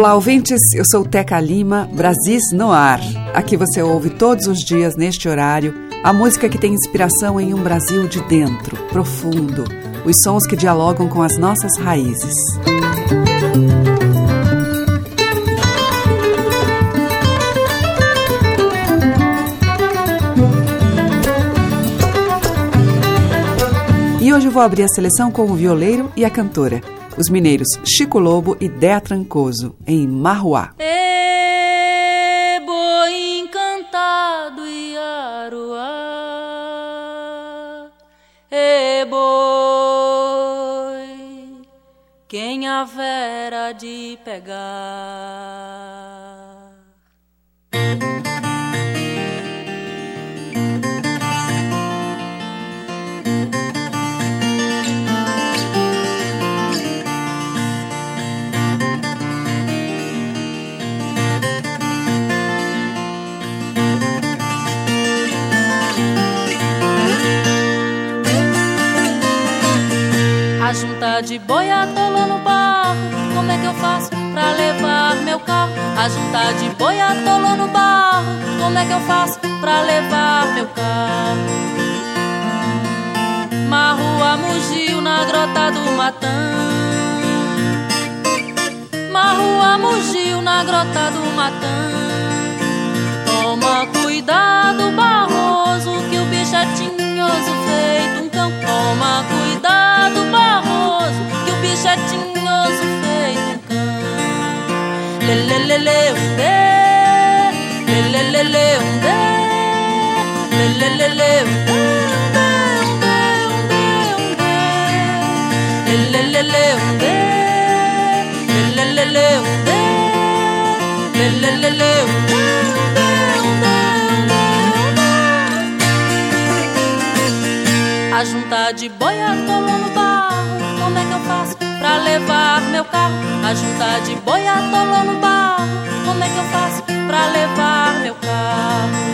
Olá, ouvintes. Eu sou Teca Lima, Brasis no ar. Aqui você ouve todos os dias, neste horário, a música que tem inspiração em um Brasil de dentro, profundo. Os sons que dialogam com as nossas raízes. E hoje vou abrir a seleção com o violeiro e a cantora, os mineiros Chico Lobo e Dea Trancoso, em Marruá. Ê, boi encantado e aruá, Ê, boi, quem haverá de pegar? Boi atolou no barro. Como é que eu faço pra levar meu carro? A junta de boi atolou no barro. Como é que eu faço pra levar meu carro? Marrua mugiu na grota do Matã. Marrua mugiu na grota do Matã. Toma cuidado, barroso, que o bicho é tinhoso feito um chatinhoso feito um Lê, lê, lê, lê, lê, lê, lê, lê, lê, lê, lê, lê, lê, A juntar de boia colou levar meu carro? A junta de boi atolou no barro. Como é que eu faço pra levar meu carro?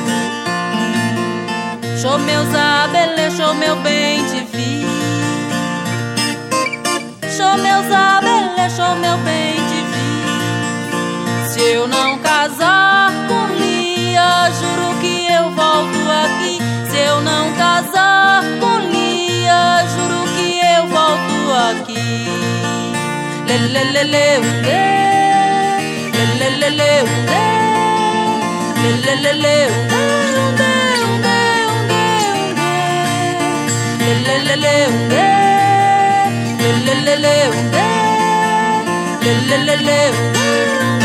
Show meus abelê, show meu bem te vi. Show meus abelê, show meu bem te vi. Se eu não casar com Lia, juro que eu volto aqui. Se eu não casar com Lia, juro que eu volto aqui. Lelelele, um dê, lelelele, um dê, lelelele, um dê, um dê, um dê, um dê, um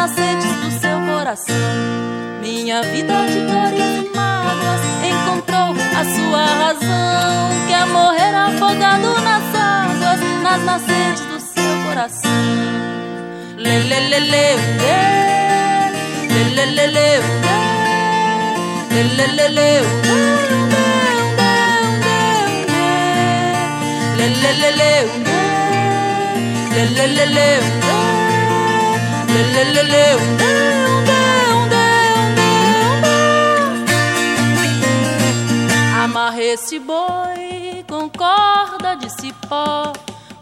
nascentes do seu coração. Minha vida de dores e mágoas encontrou a sua razão. Quer morrer afogado nas águas, nas nascentes do seu coração. Lelelele, um dê, lelelele, um dê, lelelele, um dê. lelelele, um dê, lelelele, um dê, lelelele, Amarre esse boi com corda de cipó.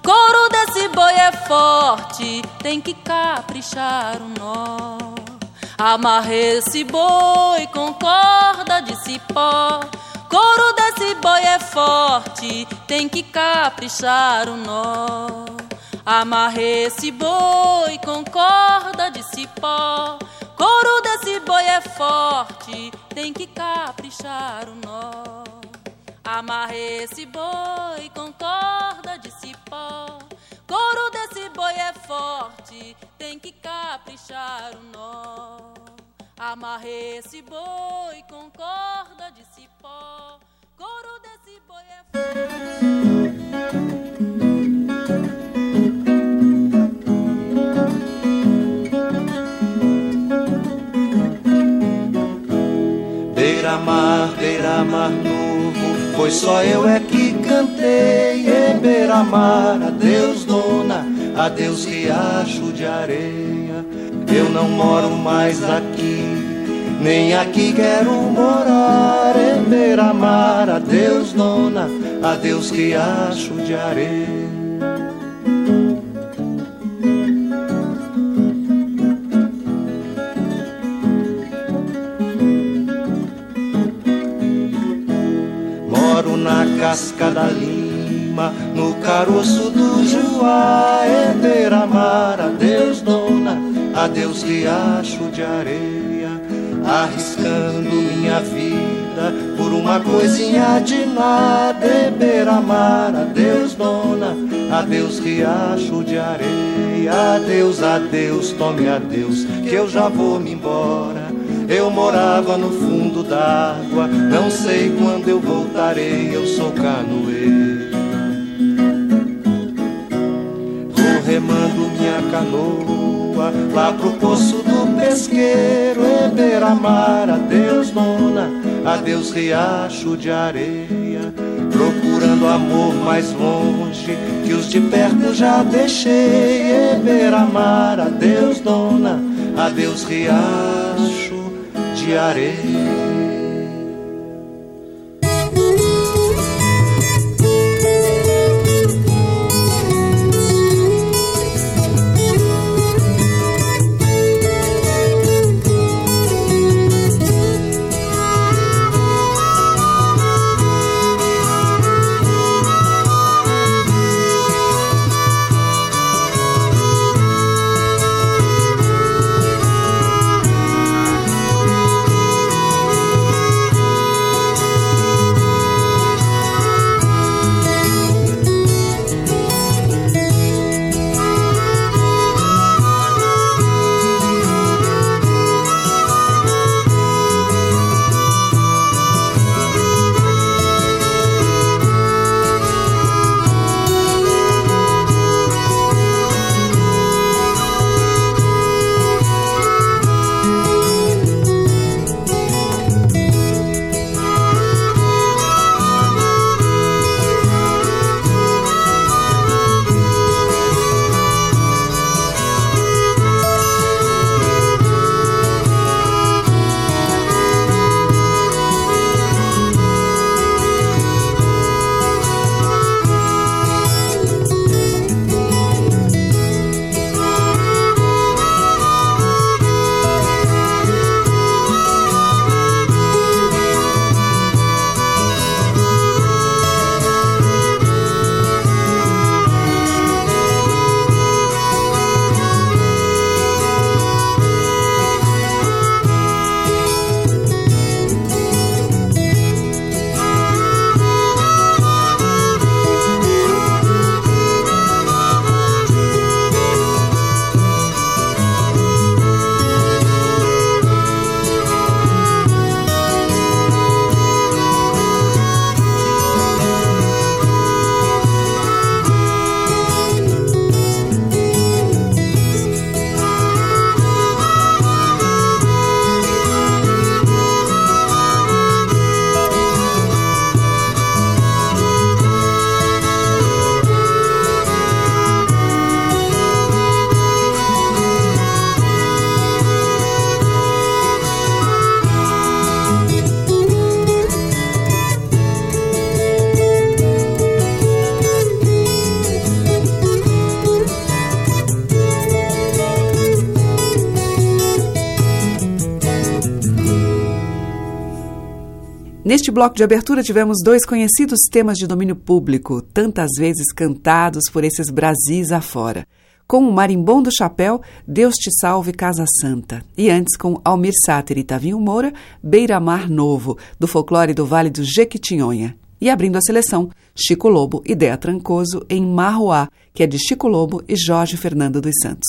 Couro desse boi é forte, tem que caprichar o nó. Amarre esse boi com corda de cipó. Couro desse boi é forte, tem que caprichar o nó. Amarrei esse boi com corda de cipó. Couro desse boi é forte, tem que caprichar o nó. Amarrei esse boi com corda de cipó. Couro desse boi é forte, tem que caprichar o nó. Amarrei esse boi com corda de cipó. Couro desse boi é forte. Beira-mar, beira-mar novo, pois só eu é que cantei. E beira-mar, adeus dona, adeus riacho de areia. Eu não moro mais aqui, nem aqui quero morar. E beira-mar, adeus dona, adeus riacho de areia. Casca da lima, no caroço do Juá, é beira-mar, adeus dona, adeus riacho de areia, arriscando minha vida por uma coisinha de nada, é beira-mar, adeus dona, adeus riacho de areia, adeus, adeus, tome adeus, que eu já vou me embora. Eu morava no fundo d'água, não sei quando eu voltarei, eu sou canoeiro. Vou remando minha canoa lá pro poço do pesqueiro, é beira-mar, adeus dona, adeus riacho de areia. Procurando amor mais longe, que os de perto já deixei, é beira-mar, adeus dona, adeus riacho de bloco de abertura tivemos dois conhecidos temas de domínio público, tantas vezes cantados por esses Brasis afora. Com o Marimbom do Chapéu, Deus te salve Casa Santa. E antes com Almir Sáter e Tavinho Moura, Beira Mar Novo, do folclore do Vale do Jequitinhonha. E abrindo a seleção, Chico Lobo e Dea Trancoso em Marroá, que é de Chico Lobo e Jorge Fernando dos Santos.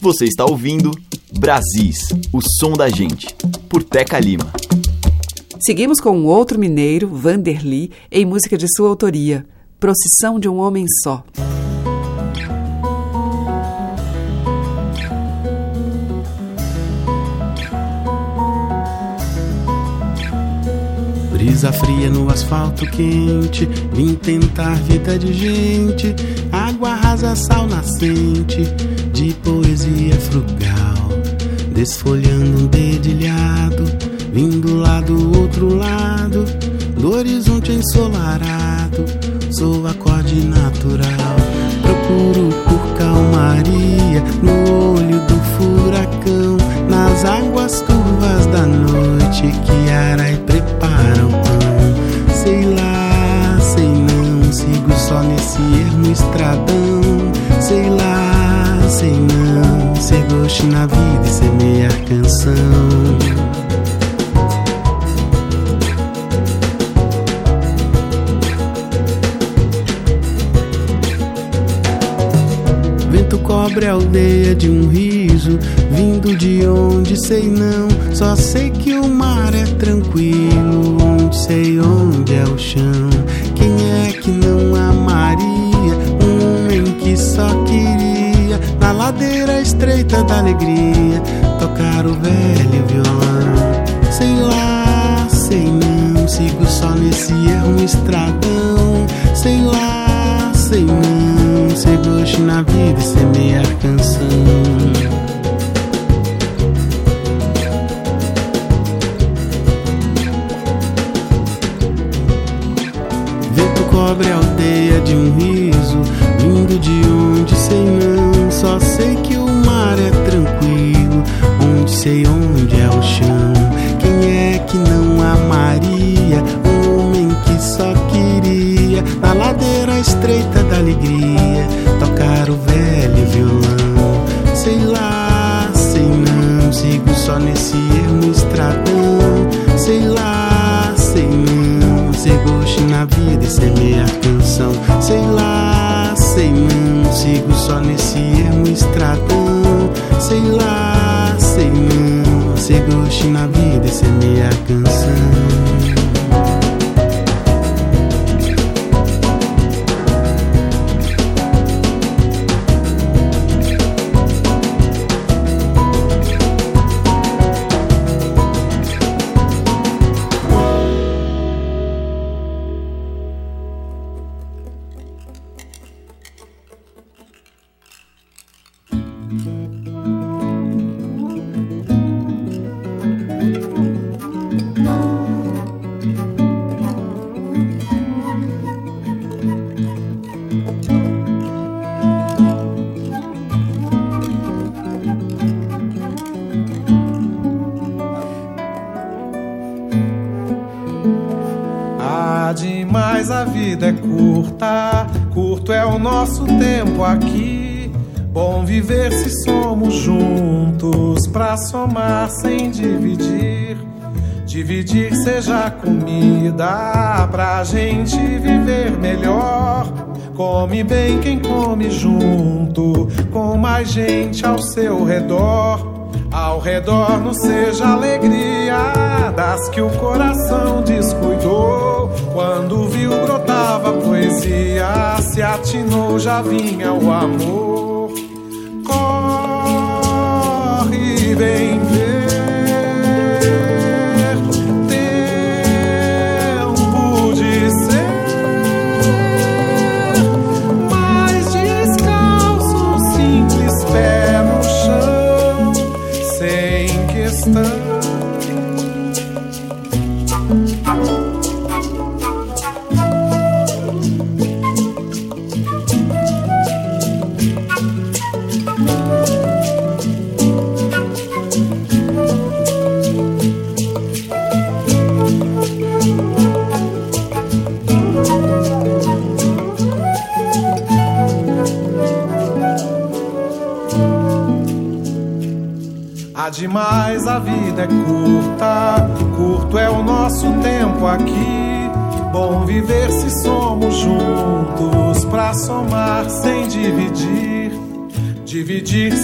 Você está ouvindo Brasis, o som da gente, por Teca Lima. Seguimos com um outro mineiro, Vanderly, em música de sua autoria, Procissão de um Homem Só. Brisa fria no asfalto quente, vim tentar vida de gente, água rasa, sal nascente, de poesia frugal, desfolhando um dedilhado Vindo lá do outro lado, do horizonte ensolarado, sou acorde natural. Procuro por calmaria no olho se goste na vida, essa é minha canção. Come bem quem come junto, com mais gente ao seu redor. Ao redor não seja alegria das que o coração descuidou. Quando viu brotava poesia, se atinou já vinha o amor. Corre bem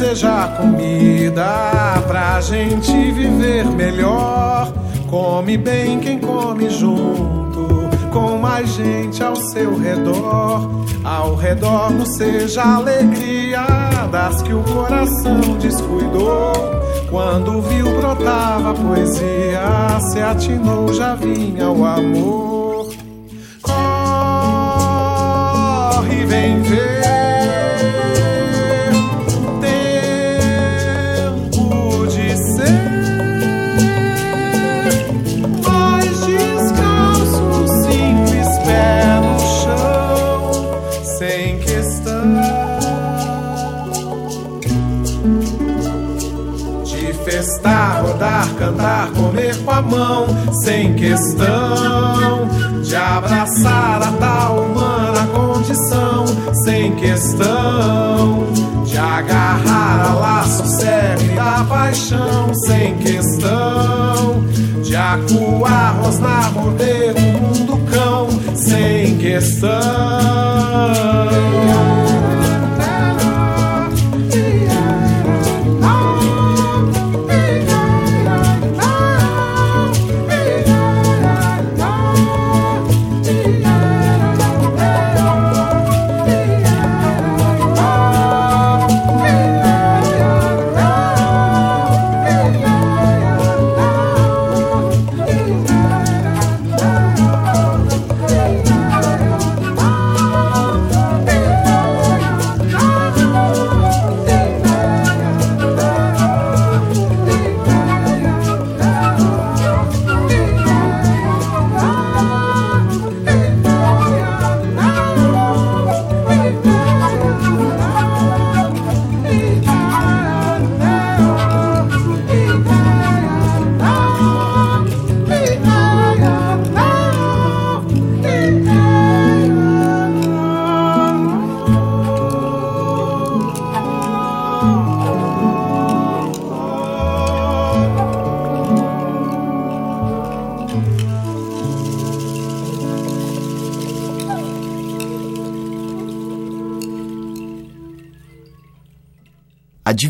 seja comida pra gente viver melhor. Come bem quem come junto, com mais gente ao seu redor. Ao redor não seja alegria das que o coração descuidou. Quando viu brotava poesia, se atinou já vinha o amor. De acuar, rosnar, morder o mundo cão, sem questão.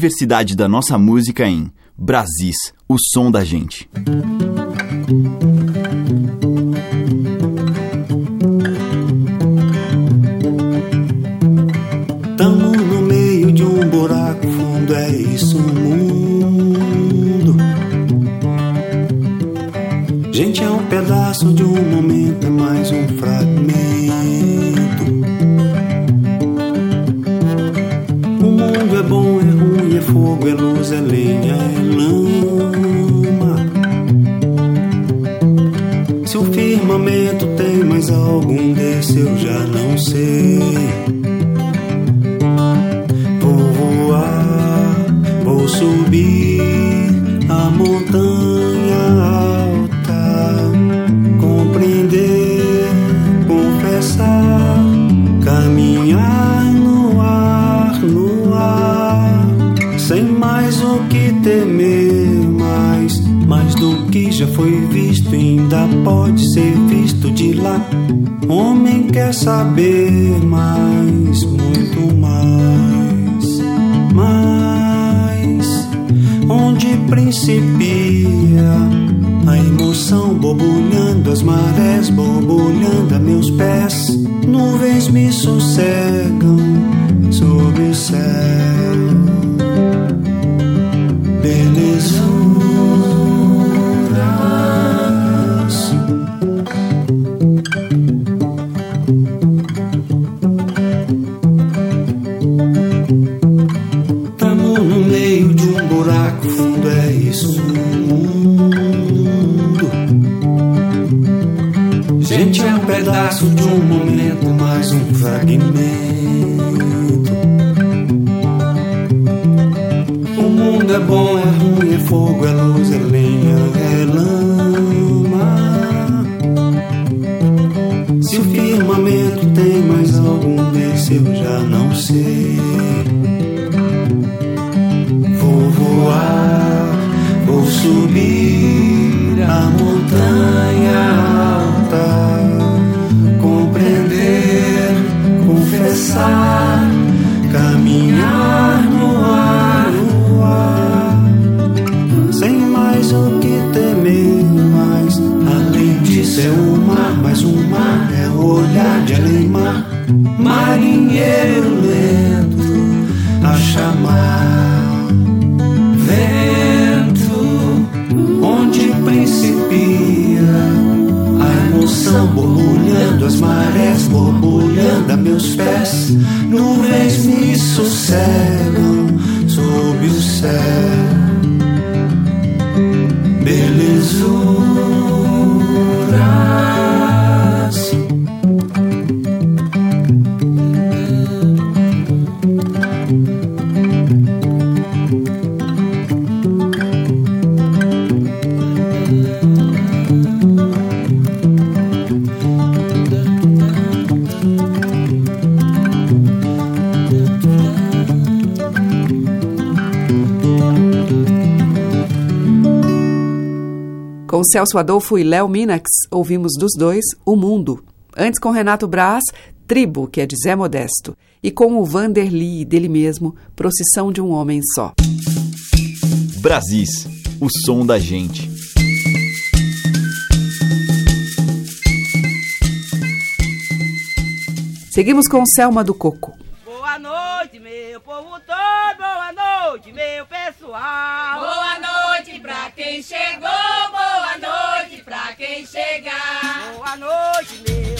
Diversidade da nossa música em Brasis, o som da gente. Tamo no meio de um buraco fundo, é isso o mundo. Gente é um pedaço de um momento, é mais um fragmento. é bom, é fogo, é luz, é lenha, é lama. Se o firmamento tem mais algum desse, eu já não sei. Já foi visto, ainda pode ser visto de lá. Homem quer saber mais, muito mais, mais, onde principia a emoção borbulhando, as marés borbulhando a meus pés, nuvens me sossegam mais o mar de Alemar, marinheiro lento a chamar. Vento, onde principia a emoção borbulhando, as marés borbulhando a meus pés, nuvens me sossegam sob o céu. Belezura. Celso Adolfo e Léo Minax, ouvimos dos dois O Mundo. Antes com Renato Braz, Tribo, que é de Zé Modesto. E com o Vanderlei dele mesmo, Procissão de um Homem Só. Brasis, o som da gente. Seguimos com Selma do Coco. Boa noite, meu povo todo, boa noite, meu pessoal. Boa noite pra quem chegou, boa noite pra quem chegar. Boa noite, meu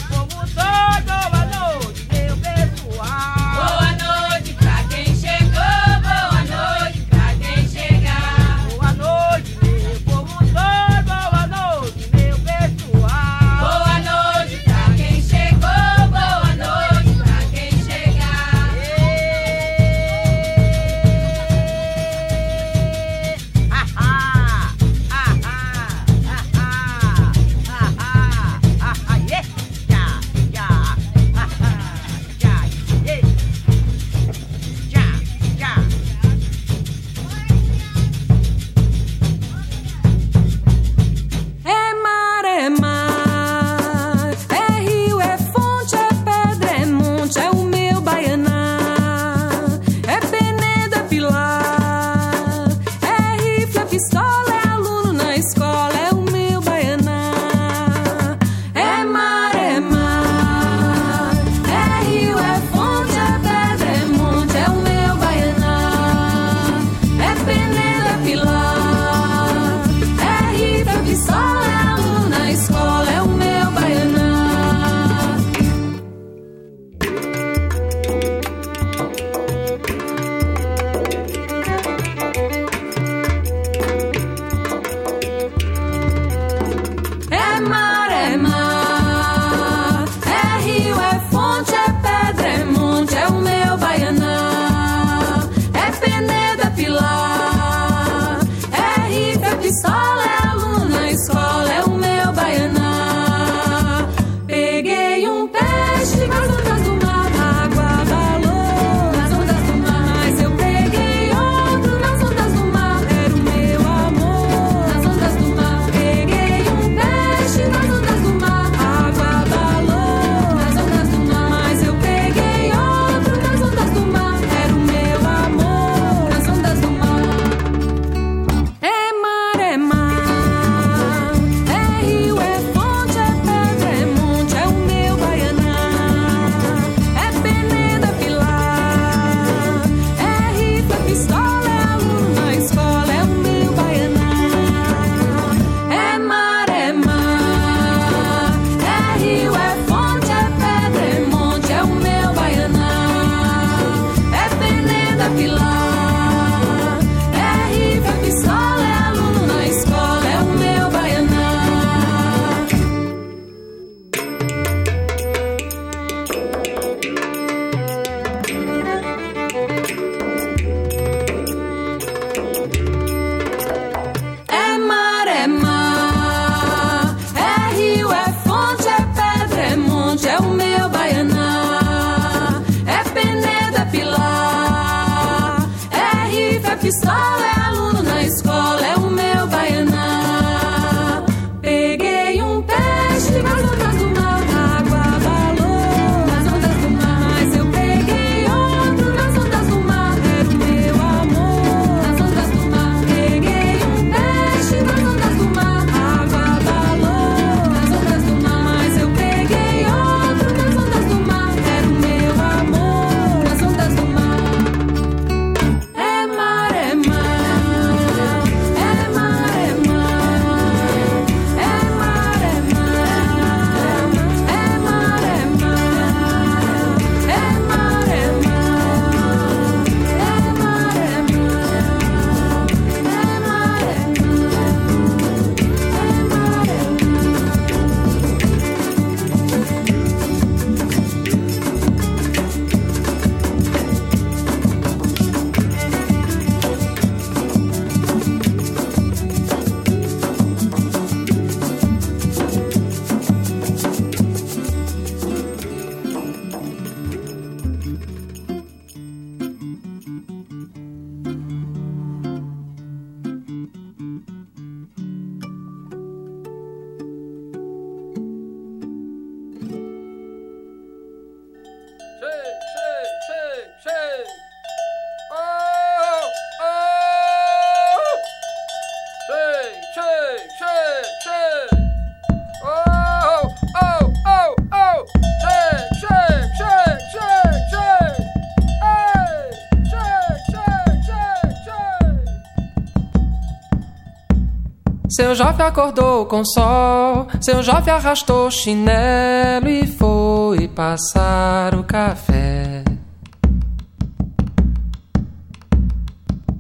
Jofe acordou com sol, seu Jofe arrastou chinelo e foi passar o café.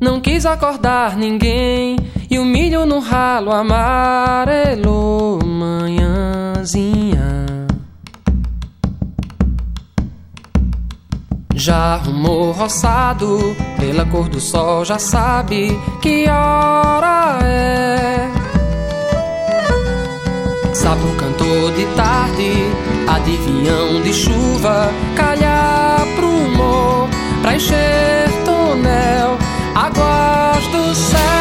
Não quis acordar ninguém e o milho no ralo amarelou manhãzinha. Já arrumou roçado, pela cor do sol já sabe que hora é. Sapo cantou de tarde, adivinhão de chuva, calhar pro humor, pra encher tonel, águas do céu.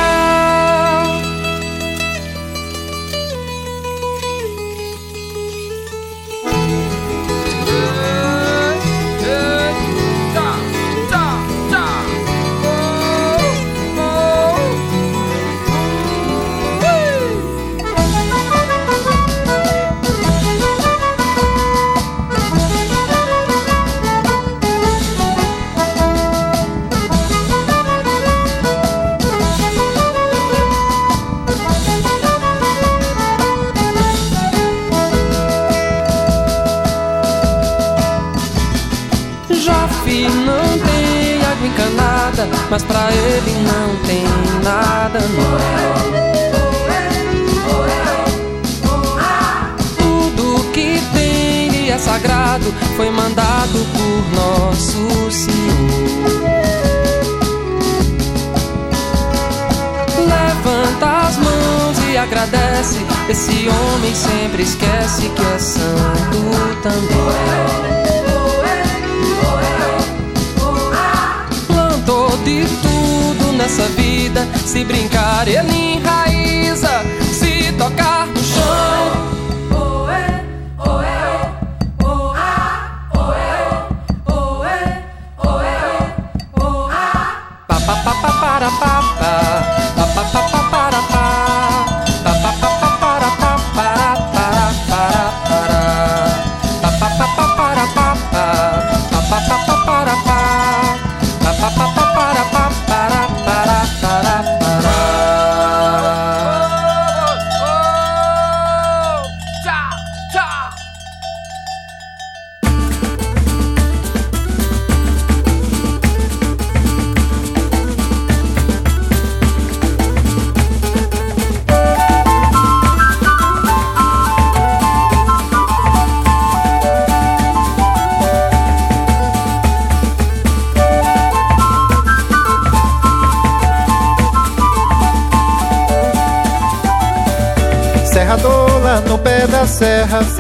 Mas pra ele não tem nada não. Tudo que tem e é sagrado foi mandado por nosso Senhor. Levanta as mãos e agradece. Esse homem sempre esquece que é santo também. Se brincar, ele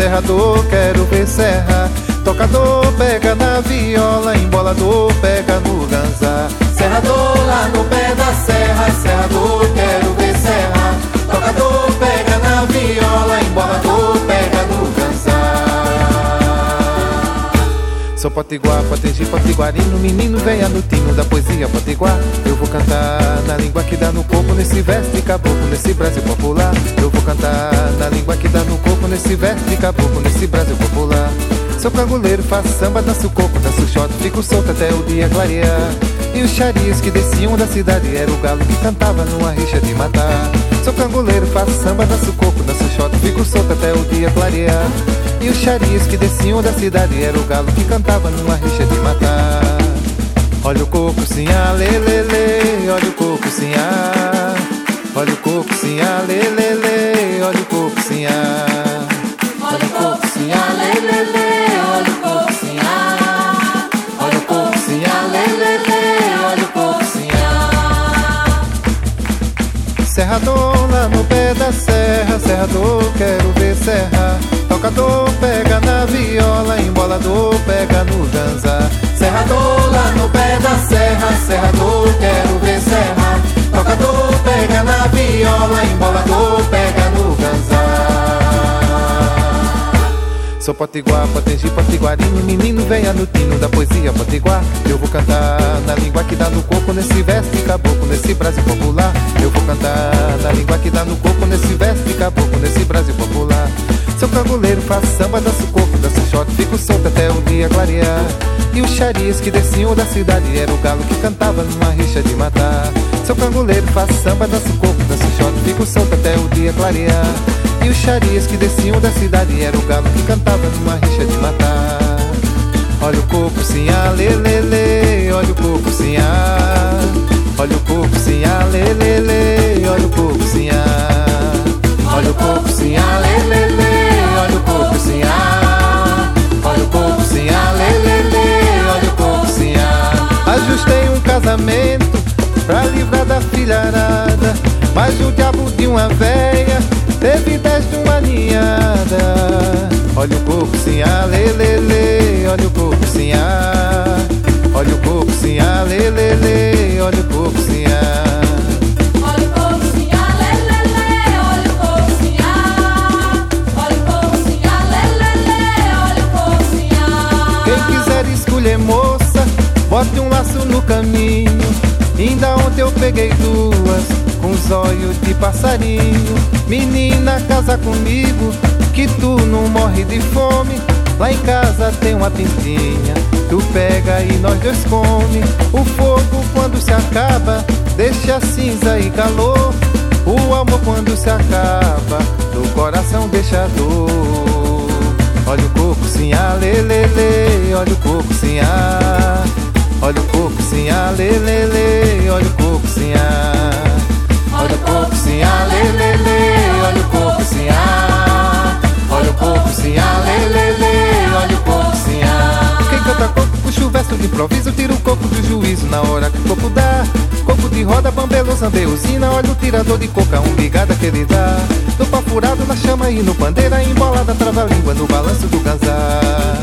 serrador, quero ver. Sou potiguar, potegi, potiguarino, menino venha no tino da poesia potiguar. Eu vou cantar na língua que dá no corpo, nesse verso caboclo, nesse Brasil popular. Eu vou cantar na língua que dá no corpo, nesse verso caboclo, nesse Brasil popular. Sou canguleiro, faço samba, danço coco, danço shot, fico solto até o dia clarear. E os charias que desciam da cidade era o galo que cantava numa rixa de matar. Sou canguleiro, faço samba, danço coco, danço shot, fico solto até o dia clarear. E os charias que desciam da cidade era o galo que cantava numa rixa de matar. Olha o coco sim, ah, lê, lê, lê, olha o coco sim, ah. Olha o coco sim, ah, lê, lê, lê, olha o coco sim, ah. Olha o coco sim, ah, lê, lê, lê, Serrador lá no pé da serra, serrador, quero ver serra. Tocador pega na viola, embolador pega no ganza. Serrador lá no pé da serra, serrador, quero ver serra. Tocador pega na viola, embolador pega no ganza. Sou potiguar, potegi, potiguarinho, menino venha no tino da poesia potiguar. Eu vou cantar na língua que dá no corpo, nesse verso de caboclo, nesse Brasil popular. Eu vou cantar na língua que dá no corpo, nesse verso de caboclo, nesse Brasil popular. Sou canguleiro, faço samba, danço coco, danço shot, fico solto até o dia clarear. E os charias que desciam da cidade era o galo que cantava numa rixa de matar. Sou canguleiro, faço samba, danço coco, danço caixote fico solto até o dia clarear. E os charias que desciam da cidade era o galo que cantava numa rixa de matar. Olha o coco sim, olha o coco sim. Olha o coco sim, olha o coco sim. Olha o coco sim, olha o coco sim. Olha o coco sim, olha o coco sim. Ajustei um casamento pra livrar da filharada, mas o diabo de uma véia coco sim, a lelele, olha o sim, a. Olha o coco sim, a lelele, olha o coco sim, a. Olha o coco sim, a lelele, olha o coco sim, a. Olha o coco sim, a lelele, olha o coco sim, a. Quem quiser escolher moça, bote um laço no caminho. Ainda ontem eu peguei duas, com zóio de passarinho. Menina, casa comigo, que tu não morre de fome. Lá em casa tem uma pintinha, tu pega e nós dois come. O fogo quando se acaba, deixa cinza e calor. O amor quando se acaba, do coração deixa dor. Olha o coco sim, a lelele, olha o coco sim, a. Olha o coco sim, a olha o coco sim, a. Olha o coco sim, a coco sim, a lelele, olha o sim, a. Quem canta coco puxa o verso de improviso, tira o coco do juízo na hora que o coco dá. Coco de roda, bambelo, zambeusina, olha o tirador de coca, um ligada que ele dá. No pau furado, na chama e no pandeira, embolada, trava a língua no balanço do ganzar.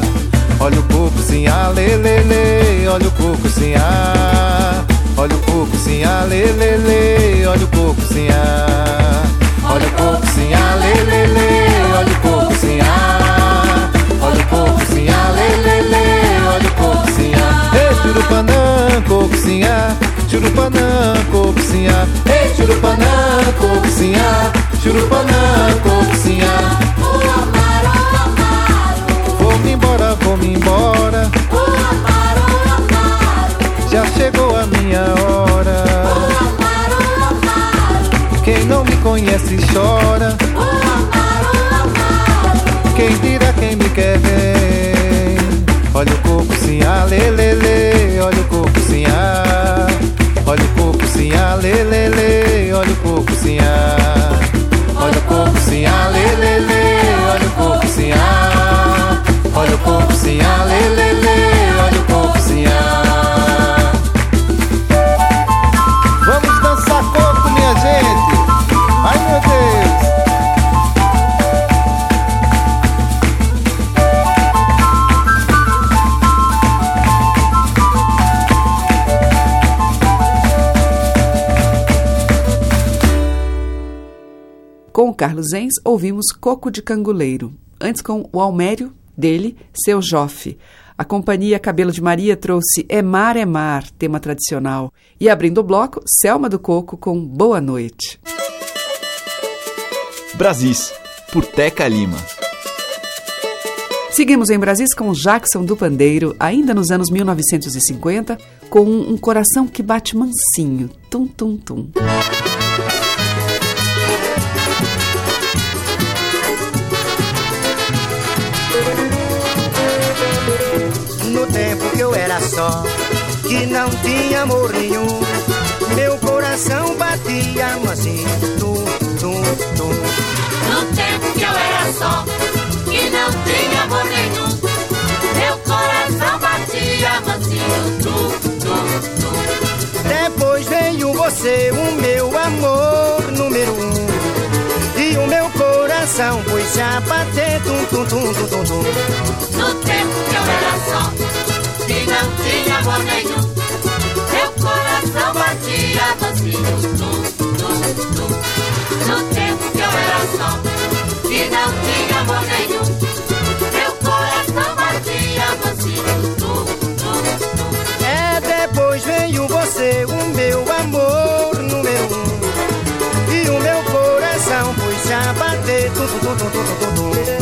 Olha o coco sim, a lelele, olha o coco a. Olha o coco sim, a lelele, olha o coco a. Olha o coco sim, a lelele, olha o coco sim, churupanã, coco sim, a. Churupanã, coco sim, a. Ei, churupanã, coco sim, a. Churupanã, coco sim, a. Vou-me embora, vou-me embora. Já chegou a minha hora. Quem não me conhece chora. Quem dirá quem me quer ver? Olha o coco sim, a olha o coco sim, a. Olha o coco sim, a lelele, olha o coco sim, a. Olha o coco sim, a lelele, olha o coco sim, a. Olha o coco sim, a lelele, Carlos ouvimos Coco de Canguleiro. Antes, com o Almério, dele, Seu Jofe. A companhia Cabelo de Maria trouxe É Mar, É Mar, tema tradicional. E abrindo o bloco, Selma do Coco com Boa Noite. Brasis, por Teca Lima. Seguimos em Brasis com Jackson do Pandeiro, ainda nos anos 1950, com um coração que bate mansinho, tum tum tum. Eu era só, que não tinha amor nenhum, meu coração batia mansinho, tum tum tum. No tempo que eu era só, que não tinha amor nenhum, meu coração batia mansinho, tum, tum, tum. Depois veio você, o meu amor número um. E o meu coração pôs a bater tum tum tum tum tum tum. No tempo que eu era só, que não tinha amor nenhum, meu coração batia mansinho, tum, tum, tum. No tempo que eu era só, que não tinha amor nenhum, meu coração batia mansinho, tum, tum, tum. É depois veio você, o meu amor número um. E o meu coração pôs a bater tum tum tum tum tum tum tum.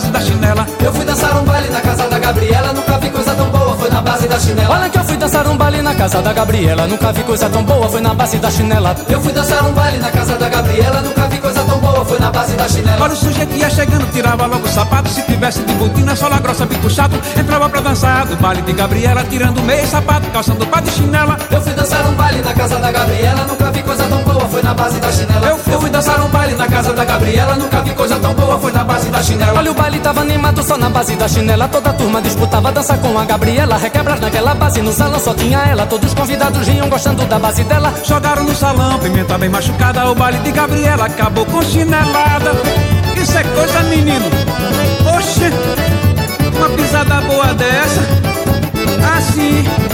Base da chinela. Eu fui dançar um baile na casa da Gabriela, nunca vi coisa tão boa, foi na base da chinela. Olha que eu fui dançar um baile na casa da Gabriela, nunca vi coisa tão boa, foi na base da chinela. Eu fui dançar um baile na casa da Gabriela, nunca vi coisa tão boa, foi na base da chinela. Olha o sujeito ia chegando, tirava logo o sapato, se tivesse de botina, sola grossa, bico chato, entrava pra dançar do baile de Gabriela, tirando meio sapato, calçando pá de chinela. Eu fui dançar um baile na casa da Gabriela, nunca vi coisa tão boa, foi na base da chinela. Eu, fui dançar um baile na casa da Gabriela, nunca vi coisa tão boa, foi na base da chinela. Olha o baile tava animado só na base da chinela, toda turma disputava dança com a Gabriela, requebrar naquela base no salão só tinha ela, todos os convidados riam gostando da base dela. Jogaram no salão, pimenta bem machucada, o baile de Gabriela acabou com chinelada. Isso é coisa, menino. Oxe, uma pisada boa dessa, assim.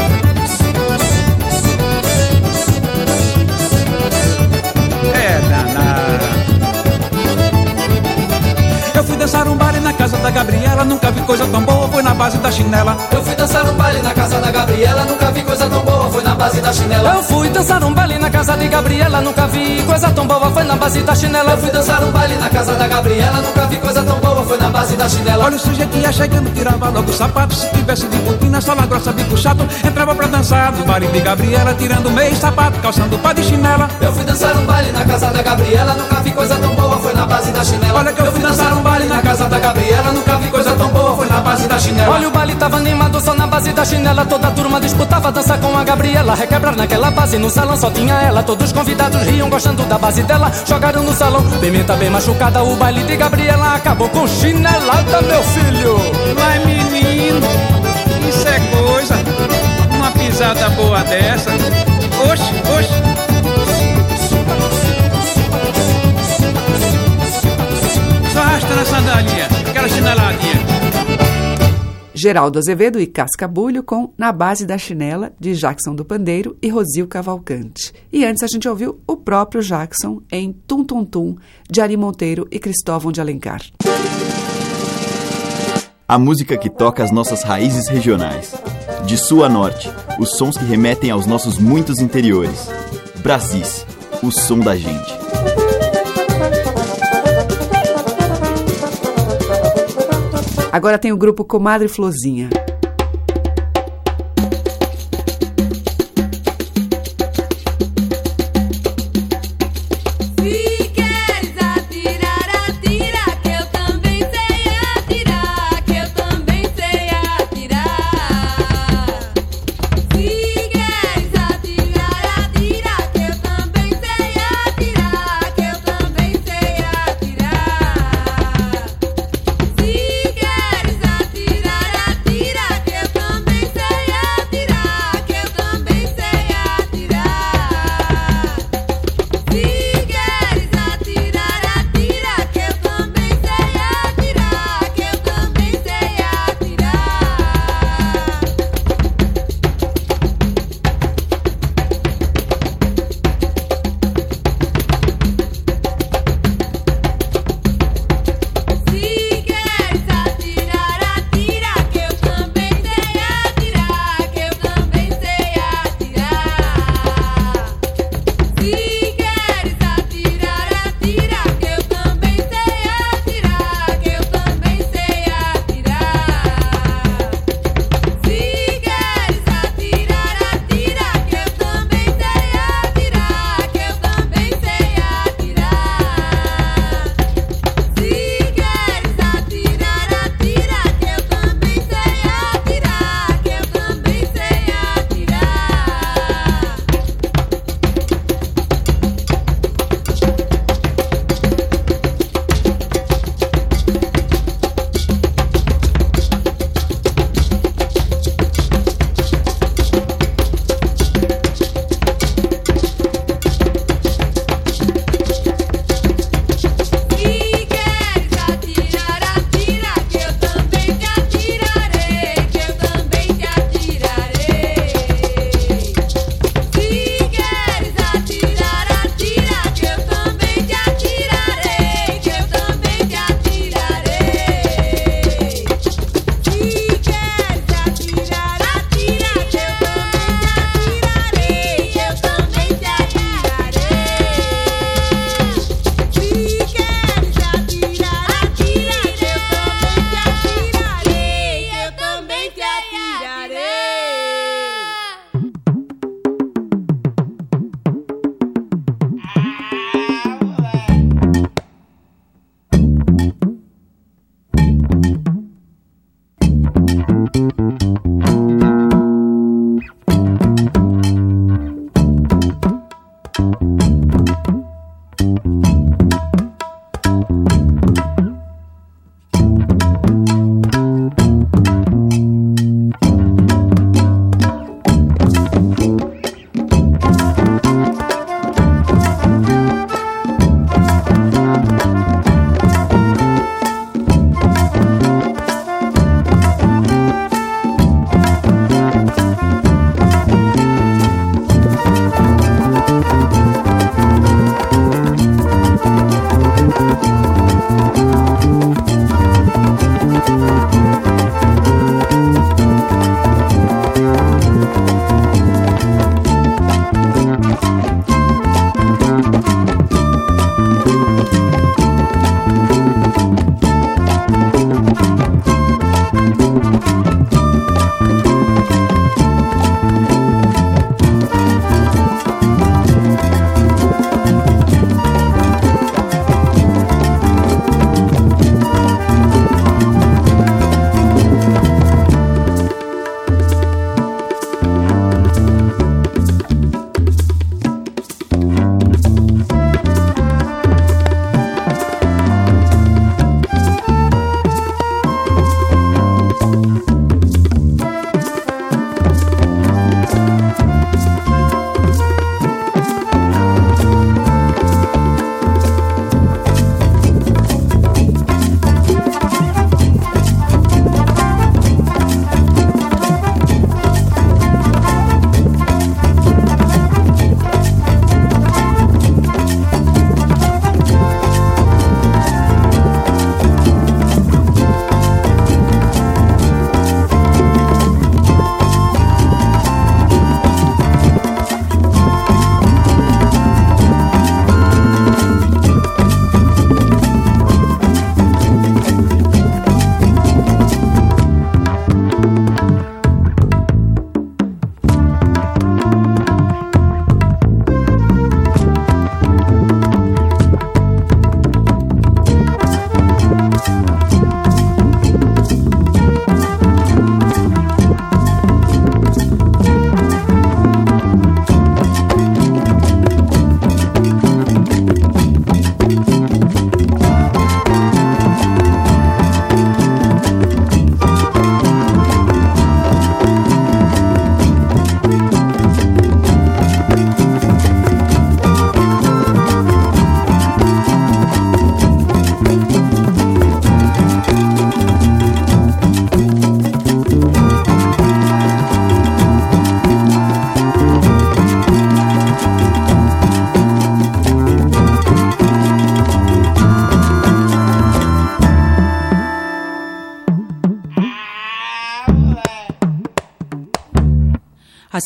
Dançar um baile na casa da Gabriela, nunca vi coisa tão boa, foi base da chinela. Eu fui dançar um baile na casa da Gabriela, nunca vi coisa tão boa, foi na base da chinela. Eu fui dançar um baile na casa de Gabriela, nunca vi coisa tão boa, foi na base da chinela. Eu fui dançar um baile na casa da Gabriela, nunca vi coisa tão boa, foi na base da chinela. Olha o sujeito ia chegando, tirava logo o sapato, se tivesse de botina, sola grossa, bico chato, entrava pra dançar do baile de Gabriela, tirando meio sapato, calçando pá de chinela. Eu fui dançar um baile na casa da Gabriela, nunca vi coisa tão boa, foi na base da chinela. Olha que eu fui dançar um baile na casa da Gabriela, nunca vi coisa tão boa, foi na base da chinela. Olha o baile tava animado só na base da chinela, toda a turma disputava dança com a Gabriela, requebrar naquela base no salão só tinha ela, todos os convidados riam gostando da base dela, jogaram no salão, pimenta bem machucada, o baile de Gabriela acabou com chinelada, meu filho. Vai menino, isso é coisa, uma pisada boa dessa. Oxe, oxe. Só arrastando a sandalinha, aquela chineladinha. Geraldo Azevedo e Cascabulho com Na Base da Chinela, de Jackson do Pandeiro e Rosil Cavalcante. E antes a gente ouviu o próprio Jackson em Tum Tum Tum, de Ari Monteiro e Cristóvão de Alencar. A música que toca as nossas raízes regionais. De sul a norte, os sons que remetem aos nossos muitos interiores. Brasis, o som da gente. Agora tem o grupo Comadre Flozinha.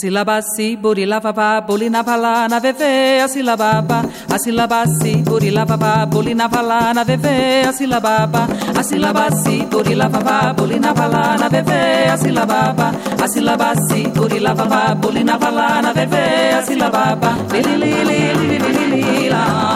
Sílaba si, burilavava, bulinavala, na veve, a sílaba a sílaba si, burilavava, bulinavala, na veve, a sílaba a sílaba si, burilavava, bulinavala, na veve, a sílaba a sílaba si, burilavava, bulinavala, na veve, a sílaba li li li li li li li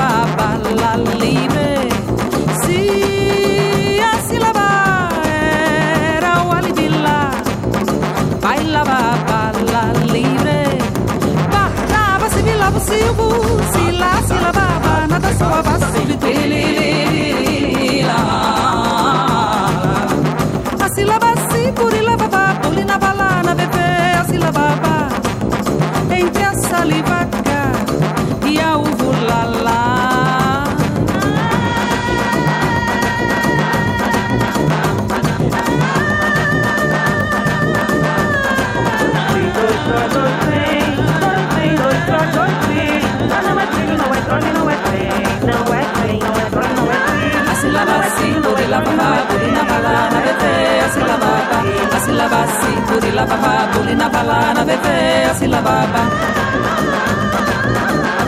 sílaba la livre, se assim a sílaba era walibila, bailaba la libre. Barraba, sibilava o silbo, se lá sílaba, nada soava súbito. A sílaba si purilava, pulinava lá assim na bebê, assim a sílaba entre a saliva e a uva. la vasito de la papa, bolina balana vete, así la baba, así la vasito de la papa, bolina balana vete, así la baba.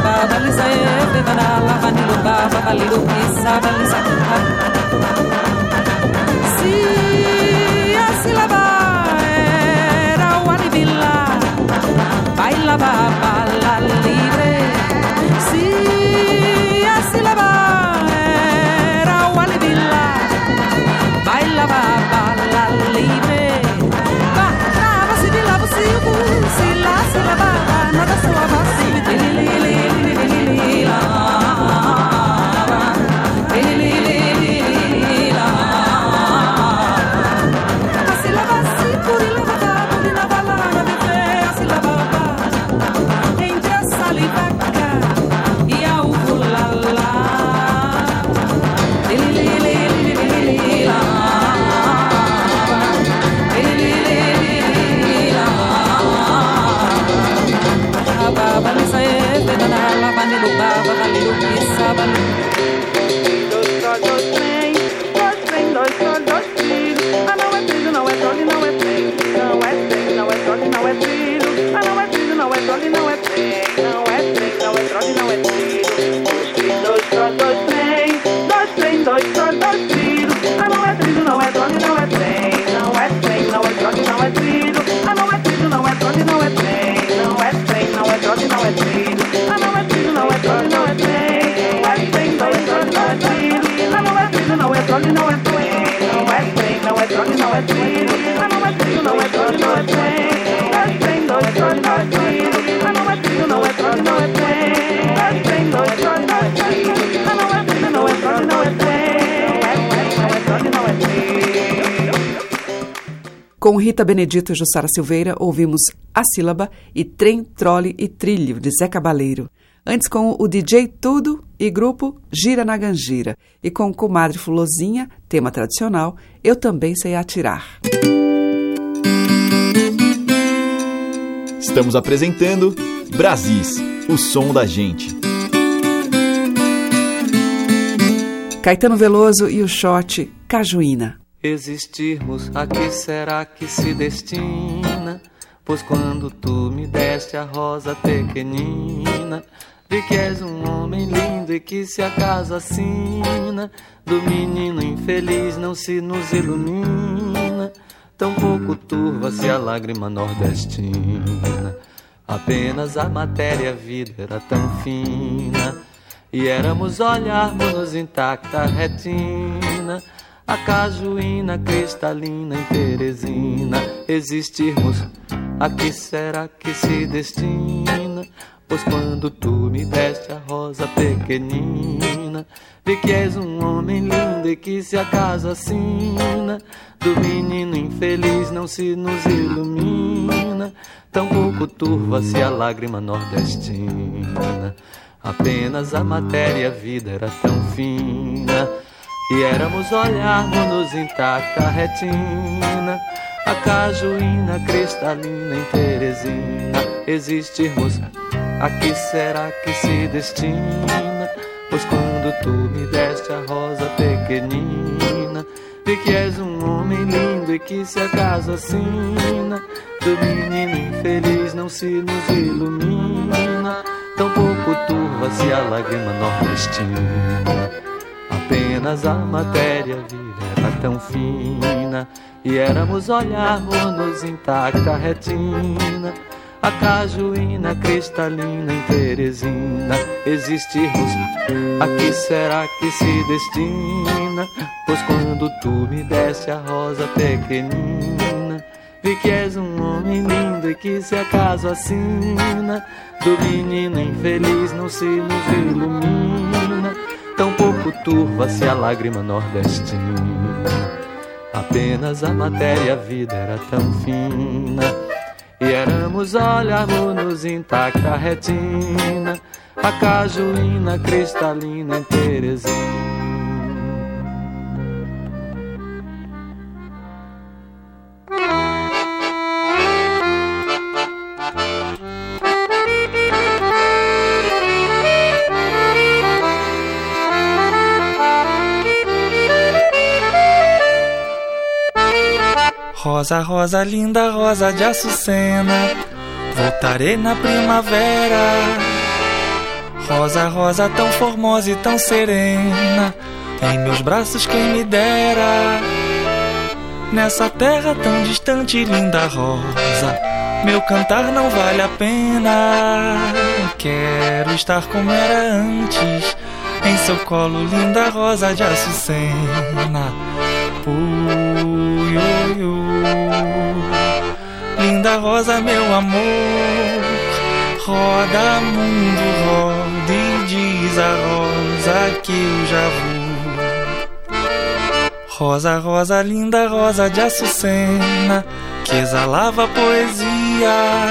Baba lisa e bevana la vanilo baba, valilo pisa, valisa. Si, así la baba, era wanibila, baila baba, Com Rita Benedito e Jussara Silveira, ouvimos A Sílaba e Trem, Trole e Trilho, de Zé Cabaleiro. Antes com o DJ Tudo e grupo Gira na Gangira. E com Comadre Fulozinha, tema tradicional, Eu Também Sei Atirar. Estamos apresentando Brasis, o som da gente. Caetano Veloso e o shot Cajuína. Existirmos, a que será que se destina? Pois quando tu me deste a rosa pequenina, vi que és um homem lindo e que se a casa assina, do menino infeliz não se nos ilumina, tão pouco turva-se a lágrima nordestina. Apenas a matéria a vida era tão fina, e éramos olharmos-nos intacta retina a cajuína cristalina em Teresina existirmos. A que será que se destina? Pois quando tu me deste a rosa pequenina, vi que és um homem lindo e que se a casa assina, do menino infeliz não se nos ilumina, tão pouco turva-se a lágrima nordestina. Apenas a matéria a vida era tão fina e éramos olharmos-nos intacta retina A cajuína cristalina em Teresina Existirmos, a que será que se destina? Pois quando tu me deste a rosa pequenina, vi que és um homem lindo e que se acaso assina, do menino infeliz não se nos ilumina, tão pouco turva-se a lágrima nordestina. Apenas a matéria viva era tão fina, e éramos olharmos intacta retina a cajuína cristalina em Teresina existirmos. A que será que se destina? Pois quando tu me deste a rosa pequenina, vi que és um homem lindo e que se acaso assina, do menino infeliz não se nos ilumina, tão pouco turva-se a lágrima nordestina. Apenas a matéria, a vida era tão fina e éramos olharmos-nos intacta a retina, a cajuína cristalina em Teresina. Rosa, rosa linda, rosa de açucena, voltarei na primavera. Rosa, rosa tão formosa e tão serena, em meus braços quem me dera. Nessa terra tão distante, linda rosa, meu cantar não vale a pena. Quero estar como era antes, em seu colo, linda rosa de açucena. Ui, Linda rosa, meu amor, roda mundo, roda e diz a rosa que eu já vou. Rosa, rosa, linda rosa de açucena, que exalava poesia.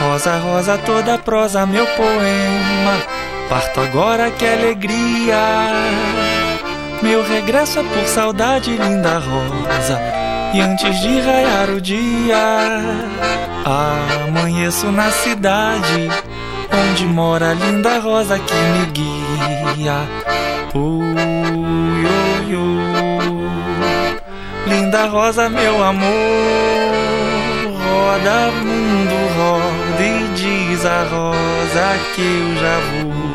Rosa, rosa, toda prosa, meu poema, parto agora que alegria. Meu regresso é por saudade, linda rosa. E antes de raiar o dia, amanheço na cidade onde mora a linda rosa que me guia. Ui, ui, ui. Linda rosa, meu amor, roda mundo, roda e diz a rosa que eu já vou.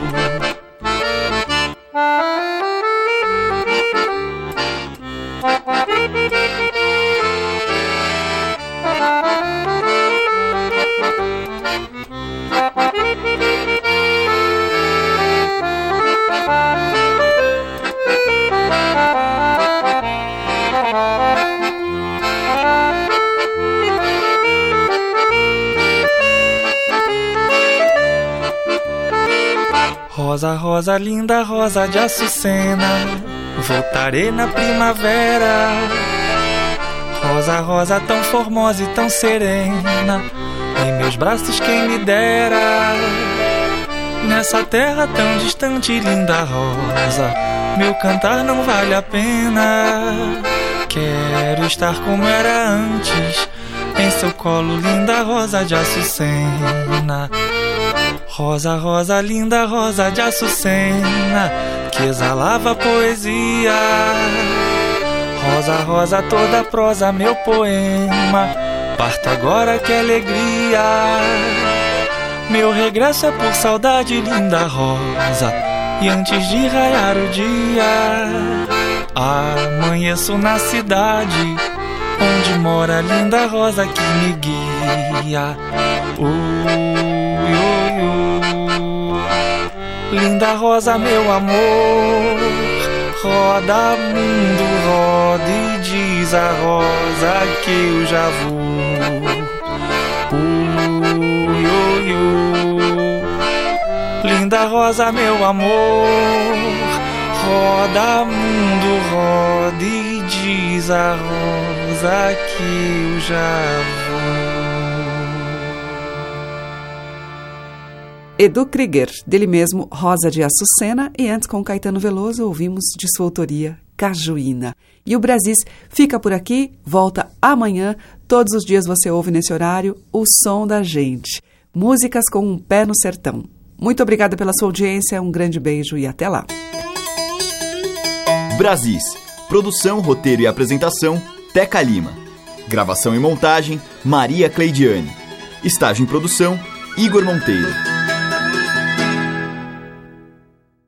Rosa, rosa, linda rosa de açucena, voltarei na primavera. Rosa, rosa tão formosa e tão serena, em meus braços quem me dera. Nessa terra tão distante, linda rosa, meu cantar não vale a pena. Quero estar como era antes, em seu colo, linda rosa de açucena. Rosa, rosa, linda rosa de açucena, que exalava poesia. Rosa, rosa, toda prosa, meu poema. Parto agora que alegria. Meu regresso é por saudade, linda rosa. E antes de raiar o dia, amanheço na cidade onde mora a linda rosa que me guia. Uh, Linda rosa, meu amor, roda mundo, roda e diz a rosa que eu já vou. Ui. Linda rosa, meu amor, roda mundo, roda e diz a rosa que eu já vou. Edu Krieger, dele mesmo Rosa de Açucena, e antes com Caetano Veloso ouvimos de sua autoria Cajuína. E o Brasis fica por aqui, volta amanhã. Todos os dias você ouve nesse horário o som da gente. Músicas com um pé no sertão. Muito obrigada pela sua audiência, um grande beijo e até lá. Brasis. Produção, roteiro e apresentação, Teca Lima. Gravação e montagem, Maria Cleidiane. Estágio em produção, Igor Monteiro.